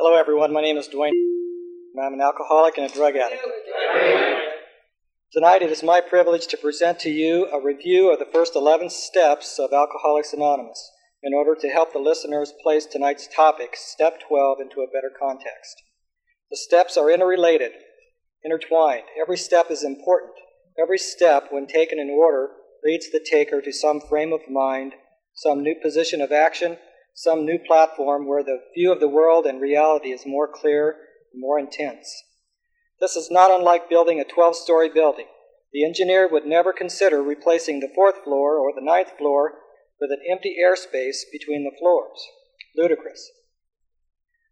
Hello, everyone. My name is Dwayne. I'm an alcoholic and a drug addict. Tonight, it is my privilege to present to you a review of the first 11 steps of Alcoholics Anonymous in order to help the listeners place tonight's topic, Step 12, into a better context. The steps are interrelated, intertwined. Every step is important. Every step, when taken in order, leads the taker to some frame of mind, some new position of action, some new platform where the view of the world and reality is more clear and more intense. This is not unlike building a 12 story building. The engineer would never consider replacing the fourth floor or the ninth floor with an empty airspace between the floors. Ludicrous.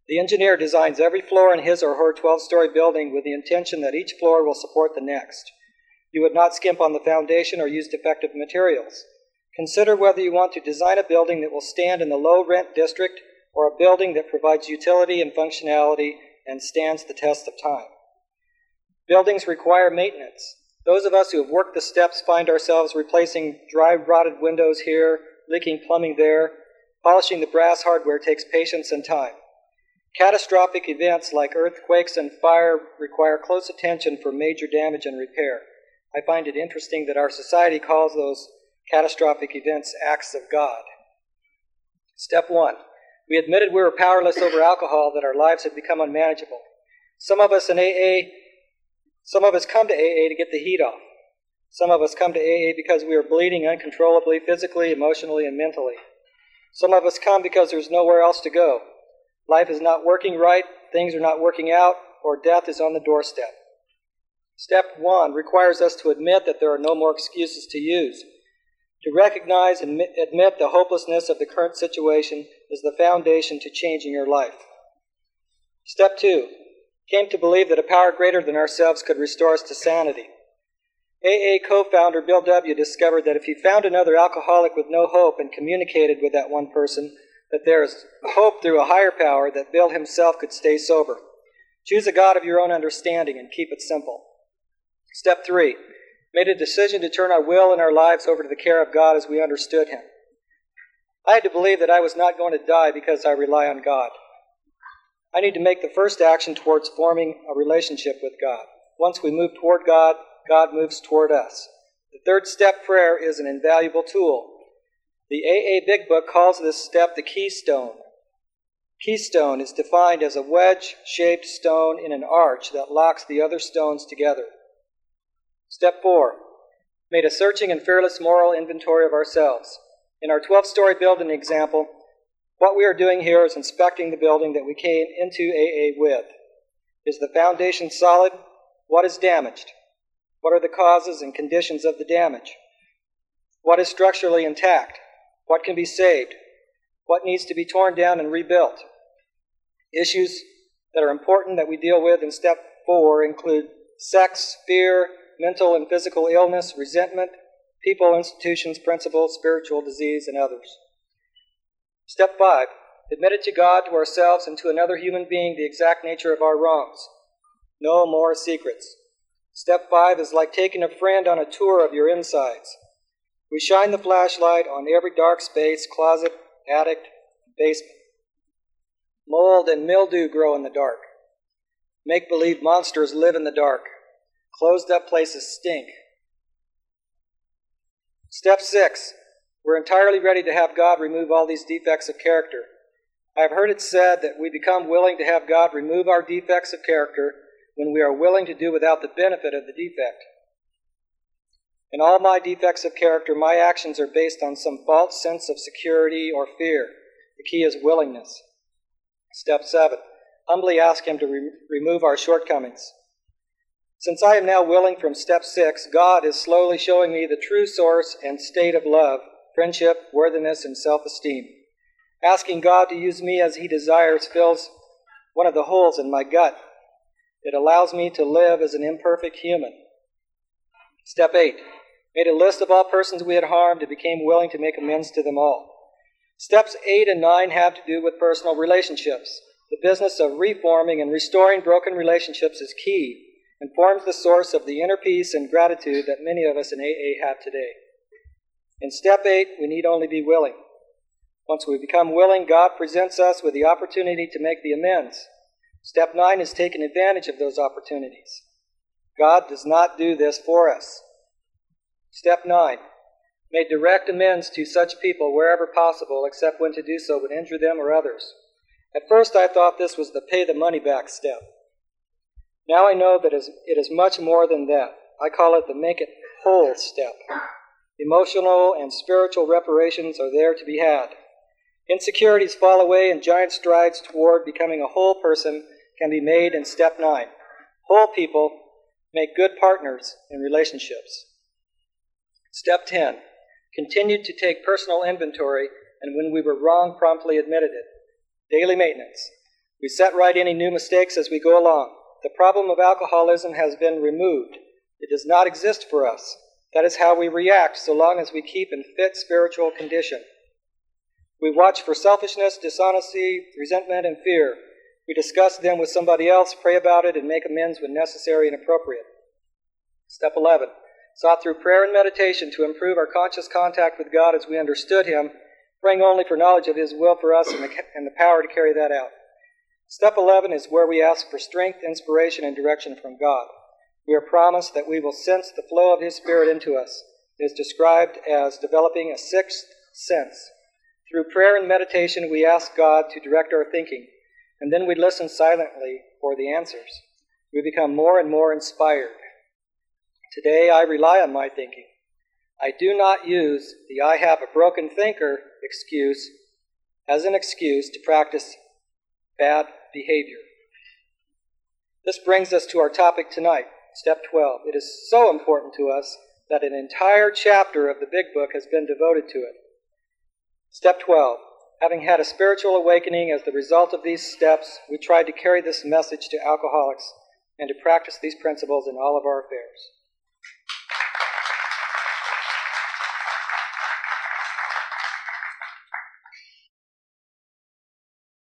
The engineer designs every floor in his or her 12 story building with the intention that each floor will support the next. You would not skimp on the foundation or use defective materials. Consider whether you want to design a building that will stand in the low rent district or a building that provides utility and functionality and stands the test of time. Buildings require maintenance. Those of us who have worked the steps find ourselves replacing dry, rotted windows here, leaking plumbing there. Polishing the brass hardware takes patience and time. Catastrophic events like earthquakes and fire require close attention for major damage and repair. I find it interesting that our society calls those catastrophic events acts of God. Step one we admitted we were powerless over alcohol, that our lives had become unmanageable. Some of us in AA, some of us come to AA to get the heat off. Some of us come to AA because we are bleeding uncontrollably, physically, emotionally, and mentally. Some of us come because there's nowhere else to go. Life is not working right, things are not working out, or death is on the doorstep. Step one requires us to admit that there are no more excuses to use. To recognize and admit the hopelessness of the current situation is the foundation to changing your life. Step two came to believe that a power greater than ourselves could restore us to sanity. AA co founder Bill W. discovered that if he found another alcoholic with no hope and communicated with that one person, that there is hope through a higher power that Bill himself could stay sober. Choose a God of your own understanding and keep it simple. Step three made a decision to turn our will and our lives over to the care of God as we understood Him. I had to believe that I was not going to die because I rely on God. I need to make the first action towards forming a relationship with God. Once we move toward God, God moves toward us. The third step prayer is an invaluable tool. The AA Big Book calls this step the keystone. Keystone is defined as a wedge shaped stone in an arch that locks the other stones together. Step four, made a searching and fearless moral inventory of ourselves. In our 12 story building example, what we are doing here is inspecting the building that we came into AA with. Is the foundation solid? What is damaged? What are the causes and conditions of the damage? What is structurally intact? What can be saved? What needs to be torn down and rebuilt? Issues that are important that we deal with in step four include sex, fear, mental and physical illness, resentment, people, institutions, principles, spiritual disease, and others. Step five, admit it to God, to ourselves, and to another human being the exact nature of our wrongs. No more secrets. Step five is like taking a friend on a tour of your insides. We shine the flashlight on every dark space, closet, attic, basement. Mold and mildew grow in the dark. Make believe monsters live in the dark. Closed up places stink. Step six, we're entirely ready to have God remove all these defects of character. I have heard it said that we become willing to have God remove our defects of character when we are willing to do without the benefit of the defect. In all my defects of character, my actions are based on some false sense of security or fear. The key is willingness. Step seven, humbly ask Him to re- remove our shortcomings. Since I am now willing from step six, God is slowly showing me the true source and state of love, friendship, worthiness, and self esteem. Asking God to use me as He desires fills one of the holes in my gut. It allows me to live as an imperfect human. Step eight made a list of all persons we had harmed and became willing to make amends to them all. Steps eight and nine have to do with personal relationships. The business of reforming and restoring broken relationships is key and forms the source of the inner peace and gratitude that many of us in AA have today. In step eight, we need only be willing. Once we become willing, God presents us with the opportunity to make the amends. Step 9 is taking advantage of those opportunities. God does not do this for us. Step 9 Made direct amends to such people wherever possible, except when to do so would injure them or others. At first, I thought this was the pay the money back step. Now I know that it is much more than that. I call it the make it whole step. Emotional and spiritual reparations are there to be had. Insecurities fall away, and giant strides toward becoming a whole person can be made in step nine. Whole people make good partners in relationships. Step 10 continued to take personal inventory, and when we were wrong, promptly admitted it. Daily maintenance. We set right any new mistakes as we go along. The problem of alcoholism has been removed. It does not exist for us. That is how we react so long as we keep in fit spiritual condition. We watch for selfishness, dishonesty, resentment, and fear. We discuss them with somebody else, pray about it, and make amends when necessary and appropriate. Step 11 sought through prayer and meditation to improve our conscious contact with God as we understood Him, praying only for knowledge of His will for us and the, and the power to carry that out. Step 11 is where we ask for strength, inspiration, and direction from God. We are promised that we will sense the flow of His Spirit into us. It is described as developing a sixth sense. Through prayer and meditation, we ask God to direct our thinking, and then we listen silently for the answers. We become more and more inspired. Today I rely on my thinking. I do not use the I have a broken thinker excuse as an excuse to practice bad behavior. This brings us to our topic tonight, step 12. It is so important to us that an entire chapter of the big book has been devoted to it. Step 12. Having had a spiritual awakening as the result of these steps, we tried to carry this message to alcoholics and to practice these principles in all of our affairs.